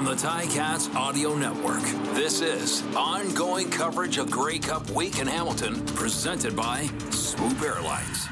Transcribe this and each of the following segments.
From the Ticats Audio Network, this is ongoing coverage of Grey Cup Week in Hamilton, presented by Swoop Airlines.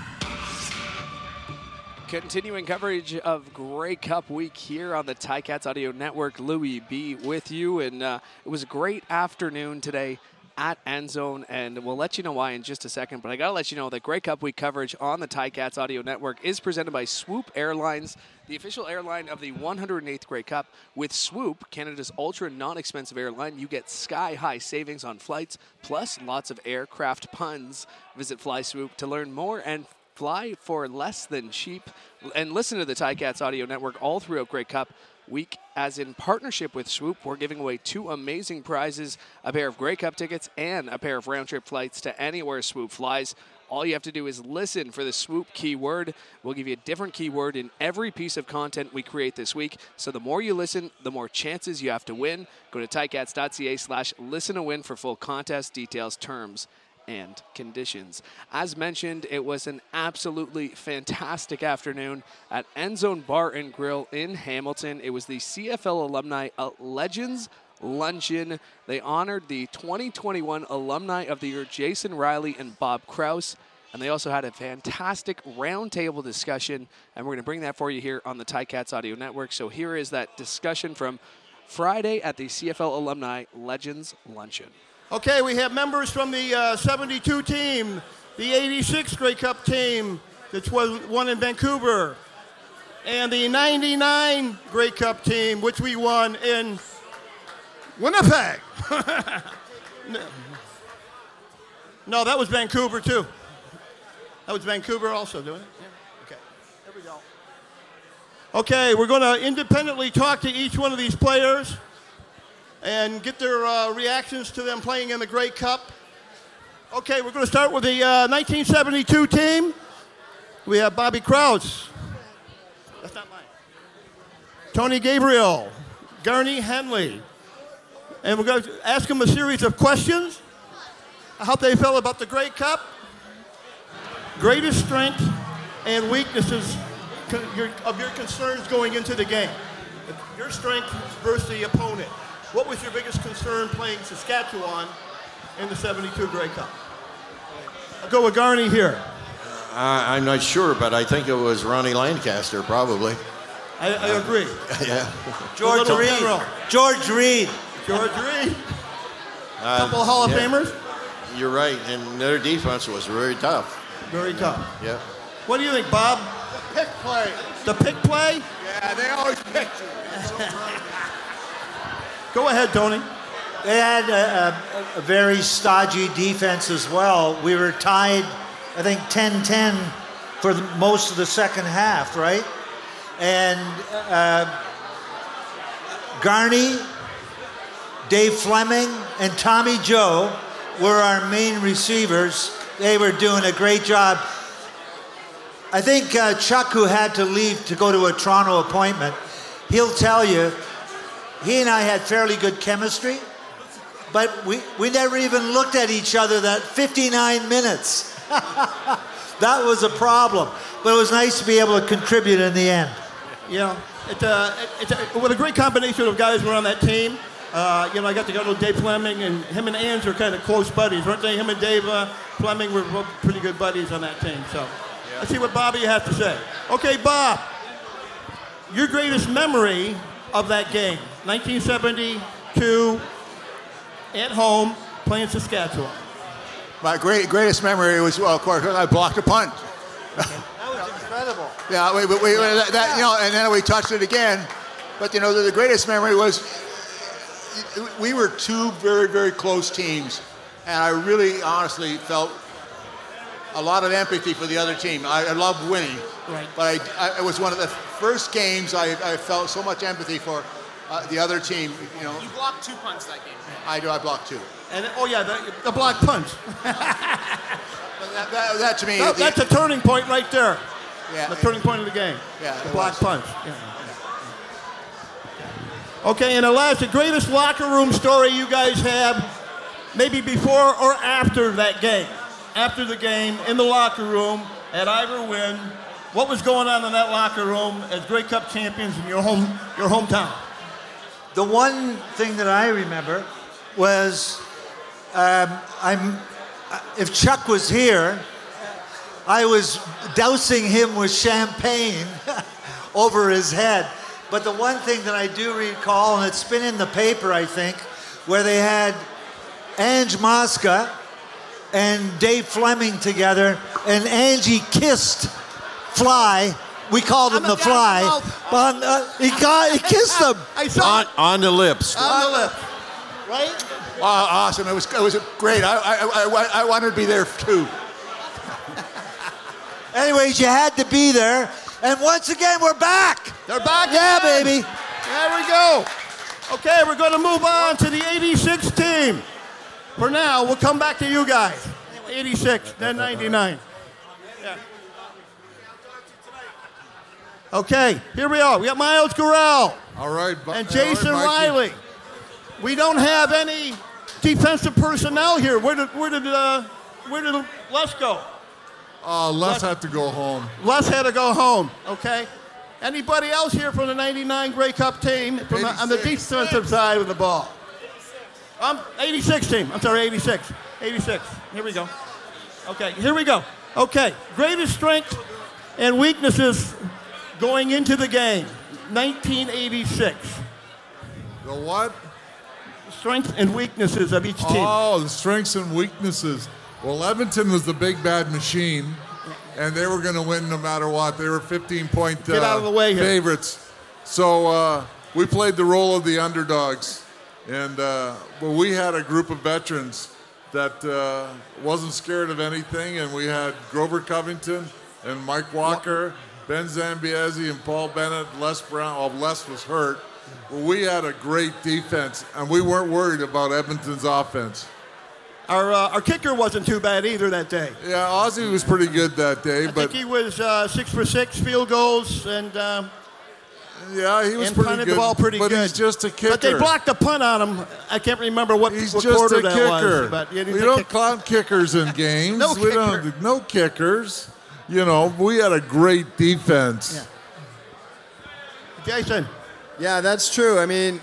Continuing coverage of Grey Cup Week here on the Ticats Audio Network. Louis B with you, and uh, it was a great afternoon today at End Zone, and we'll let you know why in just a second. But I gotta let you know that Grey Cup Week coverage on the Ticats Audio Network is presented by Swoop Airlines, the official airline of the 108th Grey Cup. With Swoop, Canada's ultra non-expensive airline, you get sky-high savings on flights, plus lots of aircraft puns. Visit FlySwoop to learn more and fly for less than cheap. And listen to the Ticats Audio Network all throughout Grey Cup week. As in partnership with Swoop, we're giving away two amazing prizes a pair of Grey Cup tickets and a pair of round trip flights to anywhere Swoop flies. All you have to do is listen for the swoop keyword. We'll give you a different keyword in every piece of content we create this week. So the more you listen, the more chances you have to win. Go to ticats.ca slash listen to win for full contest details, terms, and conditions. As mentioned, it was an absolutely fantastic afternoon at End Zone Bar and Grill in Hamilton. It was the CFL Alumni uh, Legends Luncheon. They honored the 2021 Alumni of the Year, Jason Riley and Bob Krouse. And they also had a fantastic roundtable discussion, and we're going to bring that for you here on the Ticats Audio Network. So here is that discussion from Friday at the CFL Alumni Legends Luncheon. Okay, we have members from the uh, 72 team, the 86 Grey Cup team that was won in Vancouver, and the 99 Grey Cup team, which we won in Winnipeg. no. no, that was Vancouver too. That was Vancouver also doing it? Yeah. Okay. There we go. Okay, we're going to independently talk to each one of these players and get their uh, reactions to them playing in the Grey Cup. Okay, we're going to start with the uh, 1972 team. We have Bobby Krouse. That's not mine. Tony Gabriel, Garney Henley. And we're going to ask them a series of questions. How they felt about the Grey Cup, greatest strengths and weaknesses of your concerns going into the game. Your strength versus the opponent. What was your biggest concern playing Saskatchewan in the 72 Grey Cup? I'll go with Garney here. Uh, I'm not sure, but I think it was Ronnie Lancaster, probably. I, I agree. yeah. George Reed. George Reed. George Reed. Uh, couple of Hall of yeah. Famers. You're right, and their defense was very tough. Very tough. Yeah. What do you think, Bob? The pick play. The pick play? Yeah, they always pick you. Go ahead, Tony. They had a, a, a, very stodgy defense as well. We were tied, I think, 10 10 for the, most of the second half, right? And uh, Garney, Dave Fleming, and Tommy Joe were our main receivers. They were doing a great job. I think uh, Chuck, who had to leave to go to a Toronto appointment, he'll tell you he and I had fairly good chemistry, but we, we never even looked at each other that 59 minutes. that was a problem. But it was nice to be able to contribute in the end. You know, it, uh, it, it's a, with a great combination of guys who were on that team. Uh, you know, I got to go to Dave Fleming, and him and Ange are kind of close buddies, weren't they? Him and Dave uh, Fleming were both pretty good buddies on that team. So yeah. let's see what Bobby has to say. Okay, Bob, your greatest memory of that game, 1972, at home, playing Saskatchewan. My great, greatest memory was, well, of course, I blocked a punt. that was incredible. Yeah, we, we, that, that, you know, and then we touched it again. But you know, the, the greatest memory was we were two very, very close teams, and I really, honestly felt a lot of empathy for the other team. I, I love winning, right. but I, I, it was one of the first games I, I felt so much empathy for uh, the other team. You know, you blocked two punts that game. I do. I blocked two. And oh yeah, the, the block punch. that, that, that, to me, that, the, that's a turning point right there. Yeah, the turning point of the game. Yeah, the block was. punch. Yeah. Okay, and the last, the greatest locker room story you guys have, maybe before or after that game. After the game, in the locker room, at Ivor Wynn, what was going on in that locker room as Grey Cup champions in your home, your hometown? The one thing that I remember was um, I'm, if Chuck was here, I was dousing him with champagne over his head. But the one thing that I do recall, and it's been in the paper, I think, where they had Ange Mosca and Dave Fleming together, and Angie kissed Fly. We called him I'm the Fly. guy- But uh, he, got, he kissed him. I saw On, it on the lips. on the lip. Right? Wow, awesome. It was, it was great. I, I, I, I wanted to be there too. Anyways, you had to be there. And once again, we're back. They're back. Yeah, again. baby. There we go. Okay, we're going to move on to the 86 team. For now, we'll come back to you guys. 86, then 99. Yeah. Okay, here we are. We got Miles Gorrell All right, bu- and Jason right, Mikey. Riley. We don't have any defensive personnel here. Where did where did uh, where did Les go? Uh, Les had to go home. Les had to go home. Okay. Anybody else here from the '99 Grey Cup team from the, on the defensive side of the ball? Um, 86 team. I'm sorry, 86. 86. Here we go. Okay, here we go. Okay, greatest strengths and weaknesses going into the game. 1986. The what? Strengths and weaknesses of each team. Oh, the strengths and weaknesses. Well, Edmonton was the big bad machine, and they were going to win no matter what. They were 15 point Get out of the way here. favorites. So uh, we played the role of the underdogs, and uh, but we had a group of veterans that uh, wasn't scared of anything, and we had Grover Covington and Mike Walker, Ben Zambiasi, and Paul Bennett. Les Brown. Oh, Les was hurt. Well, we had a great defense, and we weren't worried about Edmonton's offense. Our, uh, our kicker wasn't too bad either that day. Yeah, Ozzy was pretty good that day, I but think he was uh, six for six field goals and. Um, yeah, he was and pretty punted good. the ball pretty but good. he's just a kicker. But they blocked a punt on him. I can't remember what, He's what just quarter a that kicker. was. But yeah, we he's don't kick- count kickers in games. No we don't. kicker. No kickers. You know, we had a great defense. Jason, Yeah, that's true. I mean,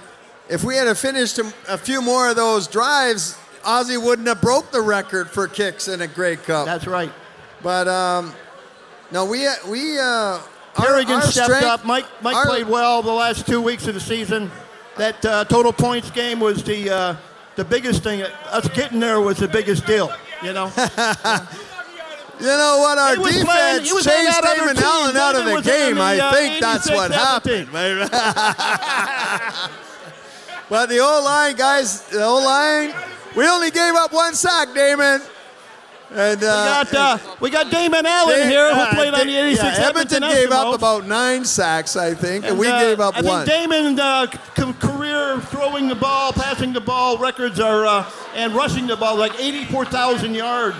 if we had finished a, a few more of those drives, Ozzy wouldn't have broke the record for kicks in a Grey Cup. that's right. but um, no, we we uh, our- Harrigan our stepped strength- up. Mike Mike our- played well the last two weeks of the season. That uh, total points game was the uh, the biggest thing. Us getting there was the biggest deal. You know, You know what? Our playing- defense was chased Damon. Allen out of the game. the, I uh, think that's what happened. but the O line guys, the O line, we only gave up one sack, Damon. And we uh, got uh, we got Damon Allen Dave- here who uh, played on the Da- 86 yeah, Edmonton Edmonton gave up about nine sacks, I think, and, we uh, gave up I one. think Damon uh, career throwing the ball, passing the ball records are uh, and rushing the ball like 84,000 yards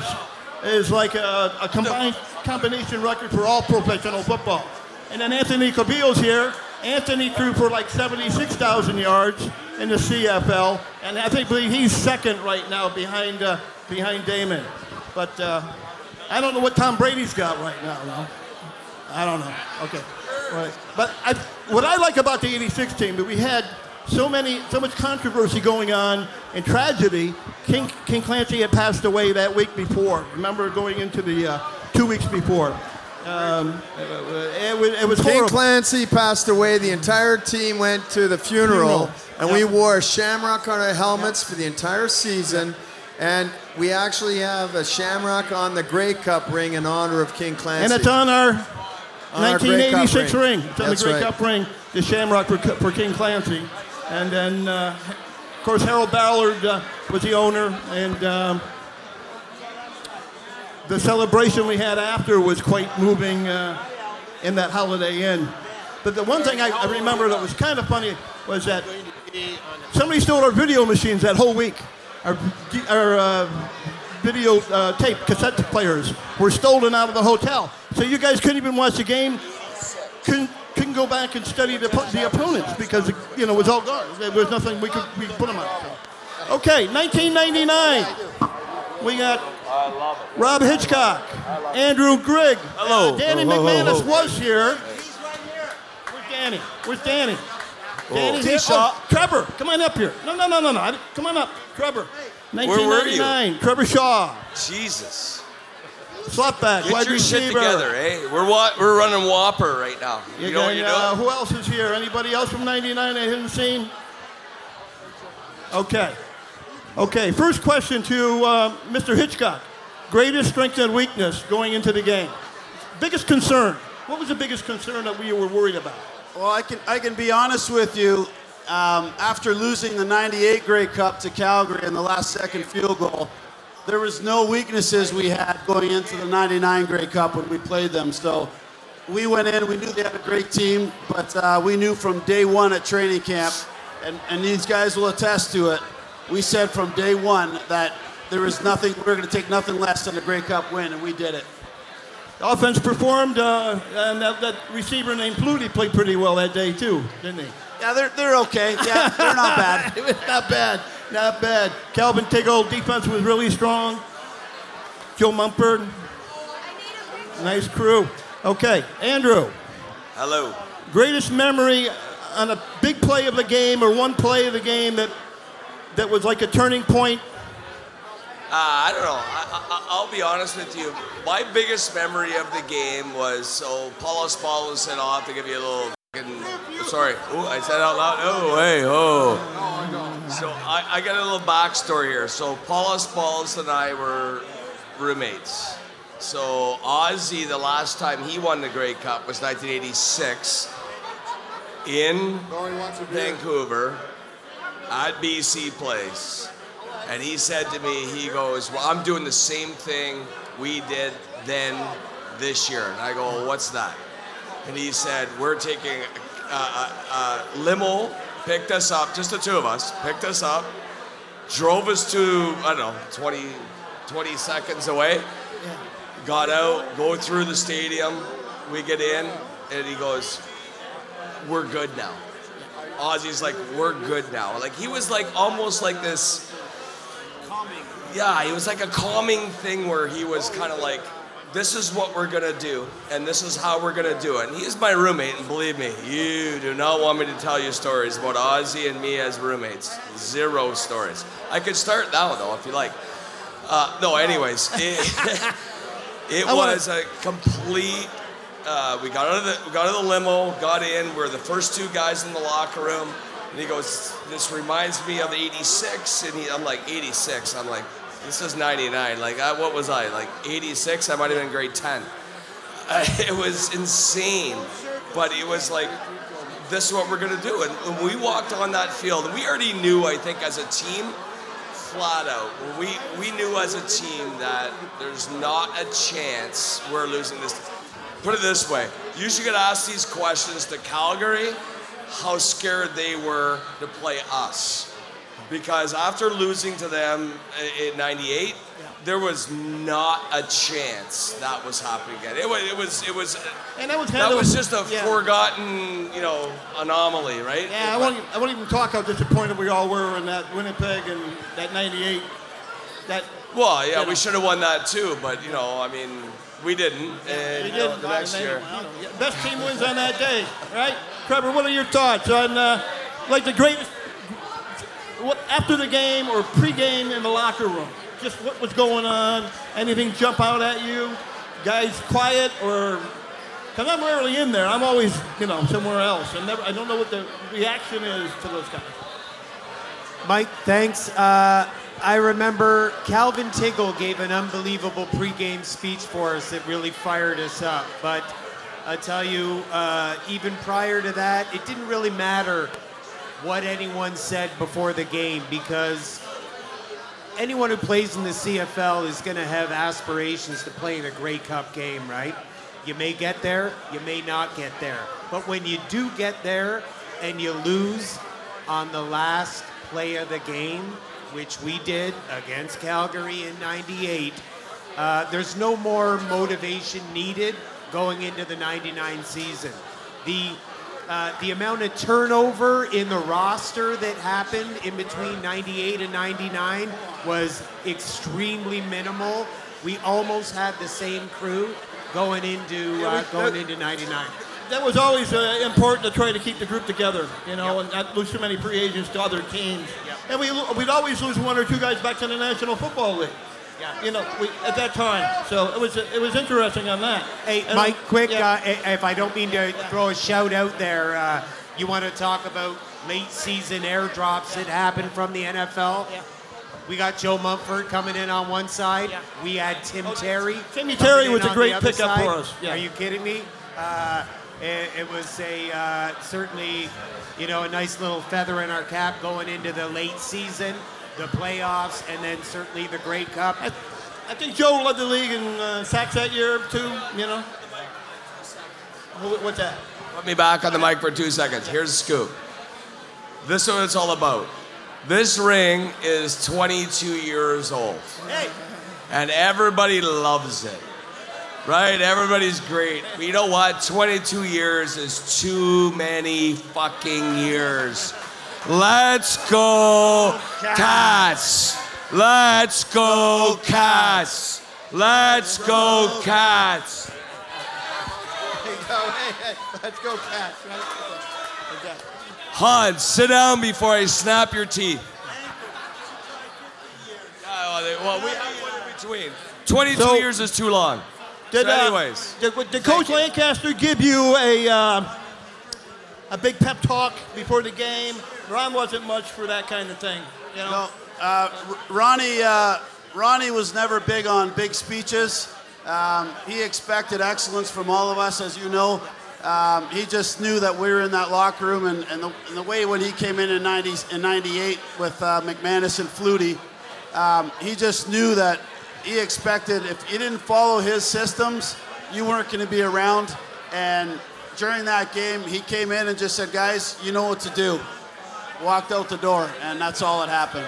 is like a, a combined combination record for all professional football. And then Anthony Calvillo's here. Anthony threw for like 76,000 yards in the CFL, and I think he's second right now behind uh, behind Damon. But uh, I don't know what Tom Brady's got right now. though. I don't know. Okay. Right. But I, what I like about the 86 team, that we had so many, so much controversy going on and tragedy. King, King Clancy had passed away that week before. Remember going into the uh, two weeks before. Um, it, was, it was King horrible. Clancy passed away. The entire team went to the funeral, Funeral. and Yep. we wore shamrock on our helmets for the entire season. And we actually have a shamrock on the Grey Cup ring in honor of King Clancy. And it's on our On our 1986 ring. ring. It's on That's the Grey right. Cup ring, the Shamrock for, for King Clancy. And then, uh, of course, Harold Ballard uh, was the owner. And um, the celebration we had after was quite moving uh, in that Holiday Inn. But the one thing I, I remember that was kind of funny was that somebody stole our video machines that whole week. Our, our uh, video uh, tape cassette players were stolen out of the hotel. So you guys couldn't even watch the game. Couldn't, go back and study the, the opponents because you know it was all gone. There was nothing we could we could put them on. So. Okay, 1999. We got Rob Hitchcock, Andrew Grigg. Hello. Uh, Danny Ho, ho, ho, McManus ho. was here. Where's Danny? Where's Danny? Oh. Danny T. Hill. Shaw. Oh, Trevor, come on up here. No, no, no, no, no. Come on up. Trevor. Where were you? 1999. Trevor Shaw. Jesus. Slotback. Get wide your receiver. shit together, eh? We're wa- we're running Whopper right now. You, You know what you're uh, doing? who else is here? Anybody else from 99 I haven't seen? Okay. Okay, first question to uh, Mr. Hitchcock. Greatest strength and weakness going into the game? Biggest concern? What was the biggest concern that we were worried about? Well, I can, I can be honest with you. Um, after losing the 98 Grey Cup to Calgary in the last second field goal, there was no weaknesses we had going into the 99 Grey Cup when we played them. So we went in, we knew they had a great team, but uh, we knew from day one at training camp, and, and these guys will attest to it, we said from day one that there was nothing, we were going to take nothing less than a Grey Cup win, and we did it. The offense performed, uh, and that, that receiver named Flutie played pretty well that day too, didn't he? Yeah, they're, they're okay. Yeah, they're not bad. not bad, not bad. Calvin Tiggle defense was really strong. Joe Montford, nice crew. Okay, Andrew, Hello. greatest memory on a big play of the game or one play of the game that that was like a turning point. Uh, I don't know. I, I, I'll be honest with you. My biggest memory of the game was so Paulo Spallo said, I'll have to give you a little. Sorry. Oh, I said out loud. Oh, hey, oh. So I, I got a little backstory here. So Paulus Spalls and I were roommates. So Ozzy, the last time he won the Grey Cup was 1986 in Vancouver at BC Place. And he said to me, he goes, Well, I'm doing the same thing we did then this year. And I go, well, What's that? And he said, We're taking a, a, a limo, picked us up, just the two of us, picked us up, drove us to, I don't know, 20, 20 seconds away, got out, go through the stadium, we get in, and he goes, We're good now. Ozzy's like, We're good now. Like, he was like almost like this. Yeah, it was like a calming thing where he was kind of like, this is what we're gonna do, and this is how we're gonna do it. And he's my roommate, and believe me, you do not want me to tell you stories about Ozzy and me as roommates. Zero stories. I could start now, though, if you like. Uh, no, anyways, it, it wanna- was a complete. Uh, we got out of the we got out of the limo, got in. We're the first two guys in the locker room, and he goes, "This reminds me of '86." And he, I'm like, "86." I'm like, "This is '99." Like, I, what was I like? '86? I might have been grade 10. Uh, it was insane, but it was like, "This is what we're gonna do." And when we walked on that field, we already knew, I think, as a team, flat out. We we knew as a team that there's not a chance we're losing this. Put it this way: you should get asked these questions to Calgary, how scared they were to play us, because after losing to them in '98. There was not a chance that was happening again. It was, it was, it was, And that was that was just a yeah. forgotten, you know, anomaly, right? Yeah, I won't, I won't even talk how disappointed we all were in that Winnipeg and that 98. That Well, yeah, you know. we should have won that too, but you know, I mean, we didn't. And we you know, the next year. Best team wins on that day, right? Trevor, what are your thoughts on uh, like the greatest what after the game or pre-game in the locker room? Just what was going on? Anything jump out at you? Guys quiet or? Because I'm rarely in there. I'm always, you know, somewhere else. And never, I don't know what the reaction is to those guys. Mike, thanks. Uh, I remember Calvin Tiggle gave an unbelievable pregame speech for us that really fired us up. But I tell you, uh, even prior to that, it didn't really matter what anyone said before the game because anyone who plays in the CFL is going to have aspirations to play in a Grey Cup game, right? You may get there, you may not get there. But when you do get there and you lose on the last play of the game, which we did against Calgary in 98, uh, there's no more motivation needed going into the 99 season. The uh, the amount of turnover in the roster that happened in between 98 and 99 was extremely minimal. We almost had the same crew going into uh, going into 99. that was always uh, important to try to keep the group together, you know, and not lose too many free agents to other teams. And we, we'd always lose one or two guys back to the National Football League. You know, we, at that time. So it was it was interesting on that. Hey, And- Mike, quick, yeah. uh, if I don't mean to throw a shout out there, uh, you want to talk about late season airdrops that happened from the NFL? Yeah. We got Joe Montford coming in on one side. Yeah. We had Tim Terry. Timmy Terry was a great pickup for us, yeah. Are you kidding me? Uh, it, it was a uh, certainly, you know, a nice little feather in our cap going into the late season, the playoffs, and then certainly the Grey Cup. I, I think Joe led the league in uh, sacks that year too. You know. Wh- What's that? Put me back on the mic for two seconds. Here's the scoop. This is what it's all about. This ring is 22 years old. Hey. And everybody loves it. Right? Everybody's great. But you know what? 22 years is too many fucking years. Let's go, Cats! Let's go, Cats! Let's go, Cats! There go. Hey, hey, let's go, Cats. Hans, sit down before I snap your teeth. Well, we have one in between. 22 So- years is too long. Did, so uh, anyways, did, did Coach Lancaster give you a uh, a big pep talk before the game? Ron wasn't much for that kind of thing. You know. No, uh, Ronnie, uh, Ronnie was never big on big speeches. Um, he expected excellence from all of us, as you know. Um, he just knew that we were in that locker room, and, and, the, and the way when he came in in, 90, in 98 with uh, McManus and Flutie, um, he just knew that he expected if you didn't follow his systems, you weren't going to be around. And during that game, he came in and just said, guys, you know what to do. Walked out the door, and that's all that happened.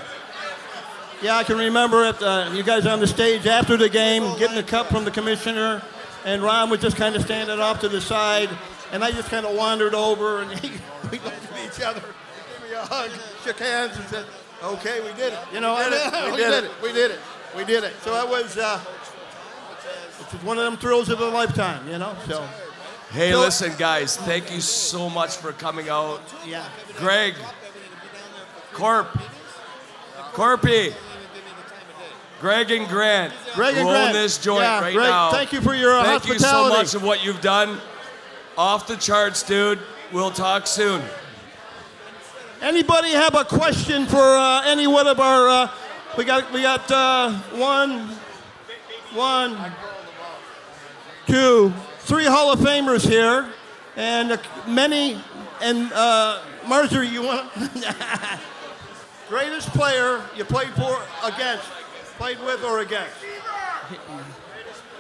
Yeah, I can remember it. Uh, you guys on the stage after the game, getting the cup from the commissioner, and Ron was just kind of standing off to the side, and I just kind of wandered over, and he, we looked at each other, gave me a hug, shook hands, and said, "Okay, we did it." You know, We did and- it. We we did did it. it. We did it. We did it. So that was uh, it's just one of them thrills of a lifetime, you know. So hey, So- listen, guys, thank you so much for coming out. yeah. Greg, Corp, Corpy, Greg and Grant, Greg and Grant. this joint Yeah, right Greg, now. thank you for your, uh, Thank you so much of what you've done. Off the charts, dude. We'll talk soon. Anybody have a question for uh, any one of our? Uh, we got we got uh, one, one, two, three Hall of Famers here, and many. And uh, Marjorie, you want greatest player you played for against, played with or against?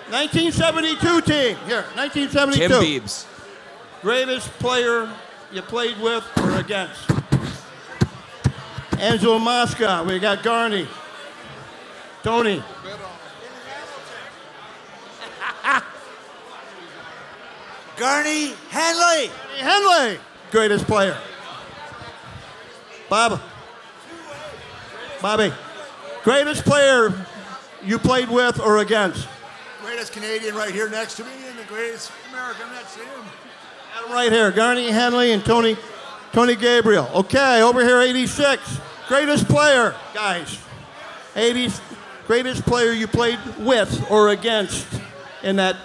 1972 team here. 1972. Tim Beebs. Greatest player you played with or against? Angelo Mosca. We got Garney. Tony. Garney Henley. Henley. Greatest player. Bob. Bobby. Greatest player you played with or against? Greatest Canadian right here next to me, and the greatest American next to him. Adam right here. Garney Henley and Tony Tony Gabriel. Okay, over here 86. Greatest player, guys. 80 greatest player you played with or against in that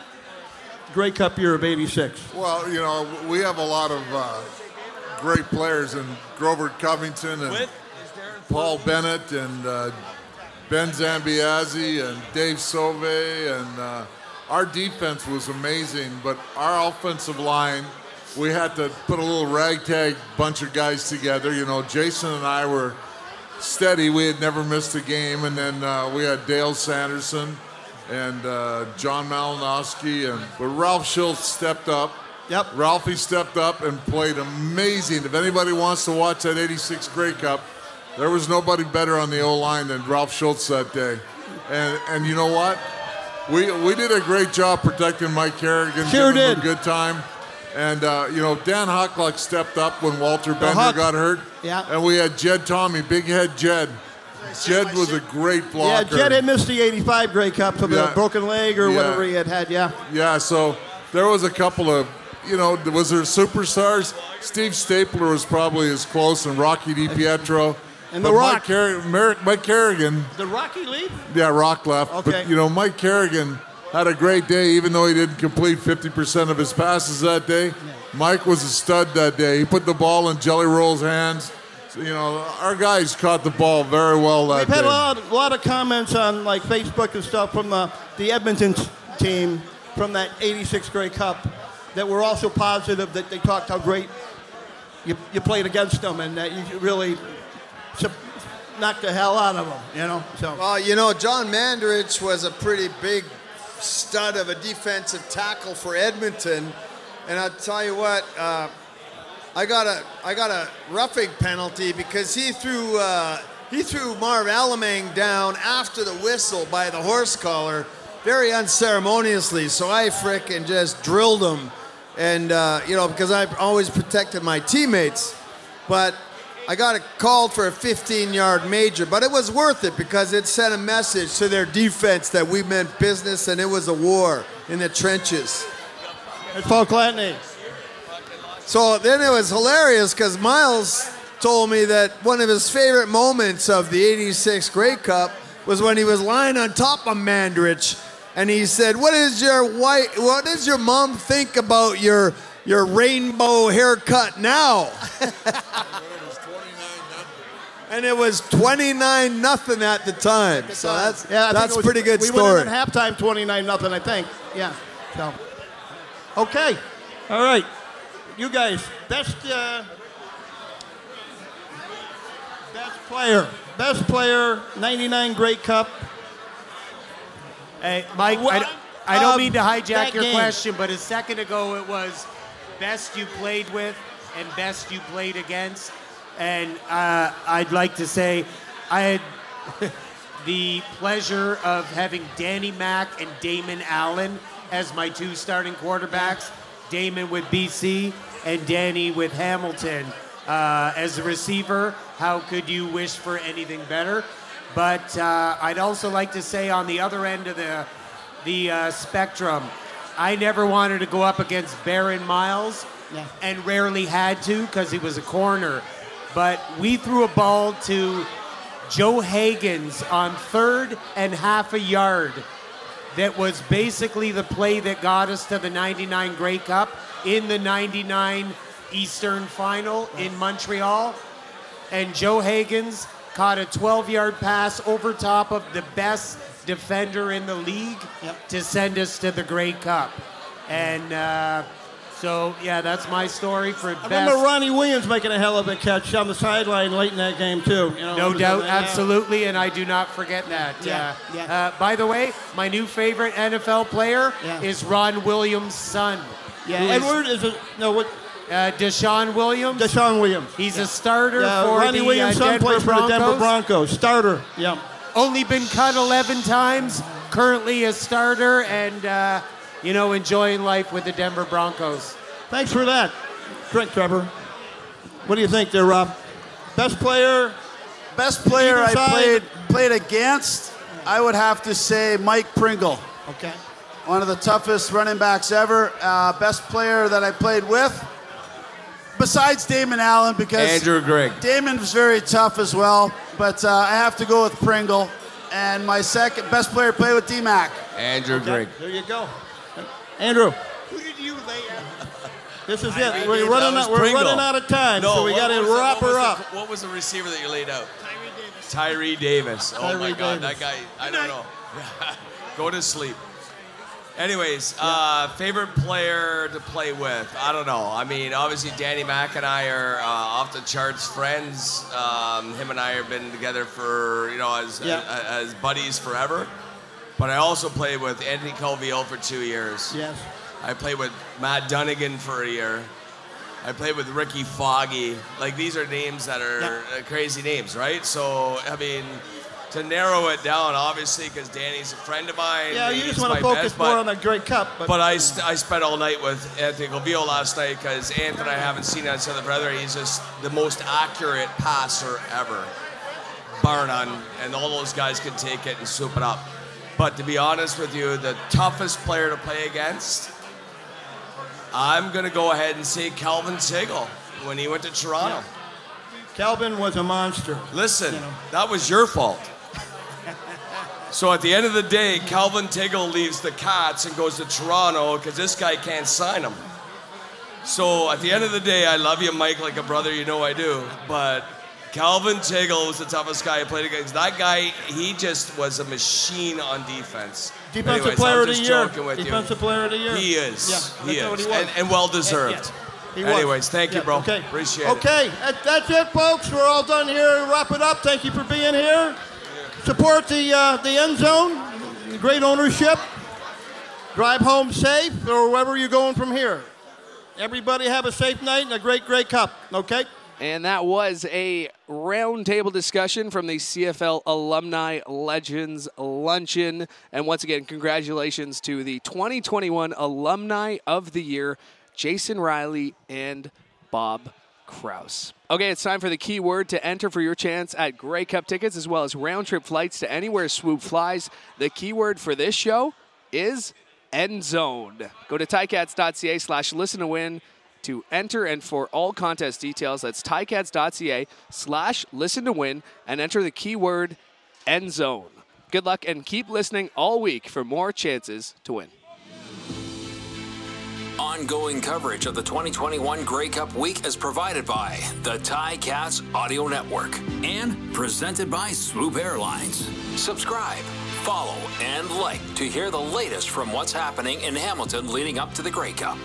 Grey Cup year of 86. Well, you know, we have a lot of uh, great players in Grover Covington and Paul Bennett and uh, Ben Zambiasi and Dave Sove. And uh, our defense was amazing, but our offensive line, we had to put a little ragtag bunch of guys together. You know, Jason and I were steady. We had never missed a game. And then uh, we had Dale Sanderson and uh, John Malinowski. And, but Ralph Schultz stepped up. Yep. Ralphie stepped up and played amazing. If anybody wants to watch that 86 Grey Cup, there was nobody better on the O line than Ralph Schultz that day. And and you know what? We we did a great job protecting Mike Kerrigan, Sure giving him did. a good time. And uh, you know, Dan Huckluck stepped up when Walter Bender Huck. got hurt. Yeah. And we had Jed Tommy, big head Jed. Jed was a great blocker. Yeah. Jed had missed the 85 Grey Cup from Yeah. a broken leg or Yeah. whatever he had had, yeah. Yeah, so there was a couple of you know, was there superstars? Steve Stapler was probably as close, and Rocky DiPietro. And The But Rock. Mike, Car- Mer- Mike Kerrigan, The Rocky League? yeah, Rock left. Okay. But, you know, Mike Kerrigan had a great day, even though he didn't complete 50% of his passes that day. Mike was a stud that day. He put the ball in Jelly Roll's hands. So, you know, our guys caught the ball very well that We've had a lot, a lot of comments on like Facebook and stuff from the, the Edmonton team from that 86 Grey Cup that were also positive that they talked how great you, you played against them and that you really sup- knocked the hell out of them, you know? So. Well, you know, John Mandarich was a pretty big stud of a defensive tackle for Edmonton, and I'll tell you what, uh, I got a I got a roughing penalty because he threw uh, he threw Marv Allemang down after the whistle by the horse collar, very unceremoniously. So I frickin' just drilled him, and uh, you know because I always protected my teammates, but I got it called for a 15 yard major, but it was worth it because it sent a message to their defense that we meant business and it was a war in the trenches. It's Paul Gladney. So then it was hilarious because Miles told me that one of his favorite moments of the 86 Grey Cup was when he was lying on top of Mandarich and he said, What is your white what does your mom think about your your rainbow haircut now? and it was 29 nothing at the time. So that's Yeah, I that's was- pretty good we story. went in at halftime 29 nothing, I think. Yeah. So. Okay. All right. You guys, best uh, best player, best player, 99 Grey Cup. Hey, Mike, I, don't- I don't Um, mean to hijack your game. question, but a second ago it was best you played with and best you played against. And uh, I'd like to say I had the pleasure of having Danny Mack and Damon Allen as my two starting quarterbacks. Damon with BC and Danny with Hamilton. Uh, as a receiver, how could you wish for anything better? But uh, I'd also like to say on the other end of the the uh, spectrum, I never wanted to go up against Baron Miles, Yeah. and rarely had to because he was a corner. But we threw a ball to Joe Hagens on third and half a yard. That was basically the play that got us to the 99 Grey Cup in the 99 Eastern Final in Montreal. And Joe Hagens caught a 12 yard pass over top of the best defender in the league to send us to the Grey Cup. And uh, so, yeah, that's my story for I best. remember Ronnie Williams making a hell of a catch on the sideline late in that game too. You know, No doubt, absolutely, and I do not forget that. Yeah, Uh, yeah. Uh, by the way, my new favorite NFL player Yeah. is Ron Williams' son. Yeah, Edward is a no. What? uh, Deshaun Williams. Deshaun Williams. He's a starter Yeah, for Ronnie the Williams' uh, son plays for the Denver Broncos. Broncos. Starter. Yeah. Only been cut 11 times. Currently a starter, and uh, you know enjoying life with the Denver Broncos. Thanks for that. Drink, Trevor. What do you think there, Rob? Best player? Best player I played played against, I would have to say Mike Pringle. Okay. One of the toughest running backs ever. Uh, best player that I played with, besides Damon Allen, because Andrew Grigg. Damon was very tough as well. But uh, I have to go with Pringle. And my second best player to play with D Mac. Andrew Grigg. There you go. Andrew. Who did you lay? This is I it. laid We're running out. We're running out of time, No, so we got to was the- wrap what was her the- up. what was the receiver that you laid out? Tyree Davis. Tyree Davis. Oh my God, Davis. that guy. I don't know. Go to sleep. Anyways, uh, favorite player to play with? I don't know. I mean, obviously Danny Mack and I are uh, off the charts friends. Um, him and I have been together for you know as Yeah. as, as buddies forever. But I also played with Anthony Calvillo for two years. Yes. I played with Matt Dunigan for a year. I played with Ricky Foggie. Like these are names that are Yeah. uh, crazy names, right? So I mean, to narrow it down, obviously, because Danny's a friend of mine. Yeah, you just want to focus best, more but- on the Great Cup. But, but I, st- I spent all night with Anthony Calvillo last night because Anthony I haven't seen on Southern Brother. He's just the most accurate passer ever, bar none. And all those guys can take it and swoop it up. But to be honest with you, the toughest player to play against, I'm going to go ahead and say Calvin Tiggle when he went to Toronto. Calvin was a monster. Listen, that was your fault. So at the end of the day, Calvin Tiggle leaves the Cats and goes to Toronto because this guy can't sign him. So at the end of the day, I love you, Mike, like a brother. You know I do. But Calvin Tiggle was the toughest guy I played against. That guy, he just was a machine on defense. Defensive Anyways, player I'm of the year. with you. Player of the year. He is. Yeah, he is. he and, and well deserved. He was. Anyways, thank you, bro. Okay. Appreciate it. Okay, that's it, folks. We're all done here. Wrap it up. Thank you for being here. Support the uh, the end zone. Great ownership. Drive home safe, or wherever you're going from here. Everybody have a safe night and a great, great cup. Okay. And that was a roundtable discussion from the CFL Alumni Legends Luncheon. And once again, congratulations to the 2021 Alumni of the Year, Jason Riley and Bob Krouse. Okay, it's time for the keyword to enter for your chance at Grey Cup tickets as well as round trip flights to anywhere Swoop flies. The keyword for this show is end zone. Go to ticats.ca slash listen to win to enter and for all contest details, that's ticats.ca slash listen to win and enter the keyword end zone. Good luck and keep listening all week for more chances to win. Ongoing coverage of the 2021 Grey Cup Week is provided by the Ticats Audio Network and presented by Swoop Airlines. Subscribe, follow, and like to hear the latest from what's happening in Hamilton leading up to the Grey Cup.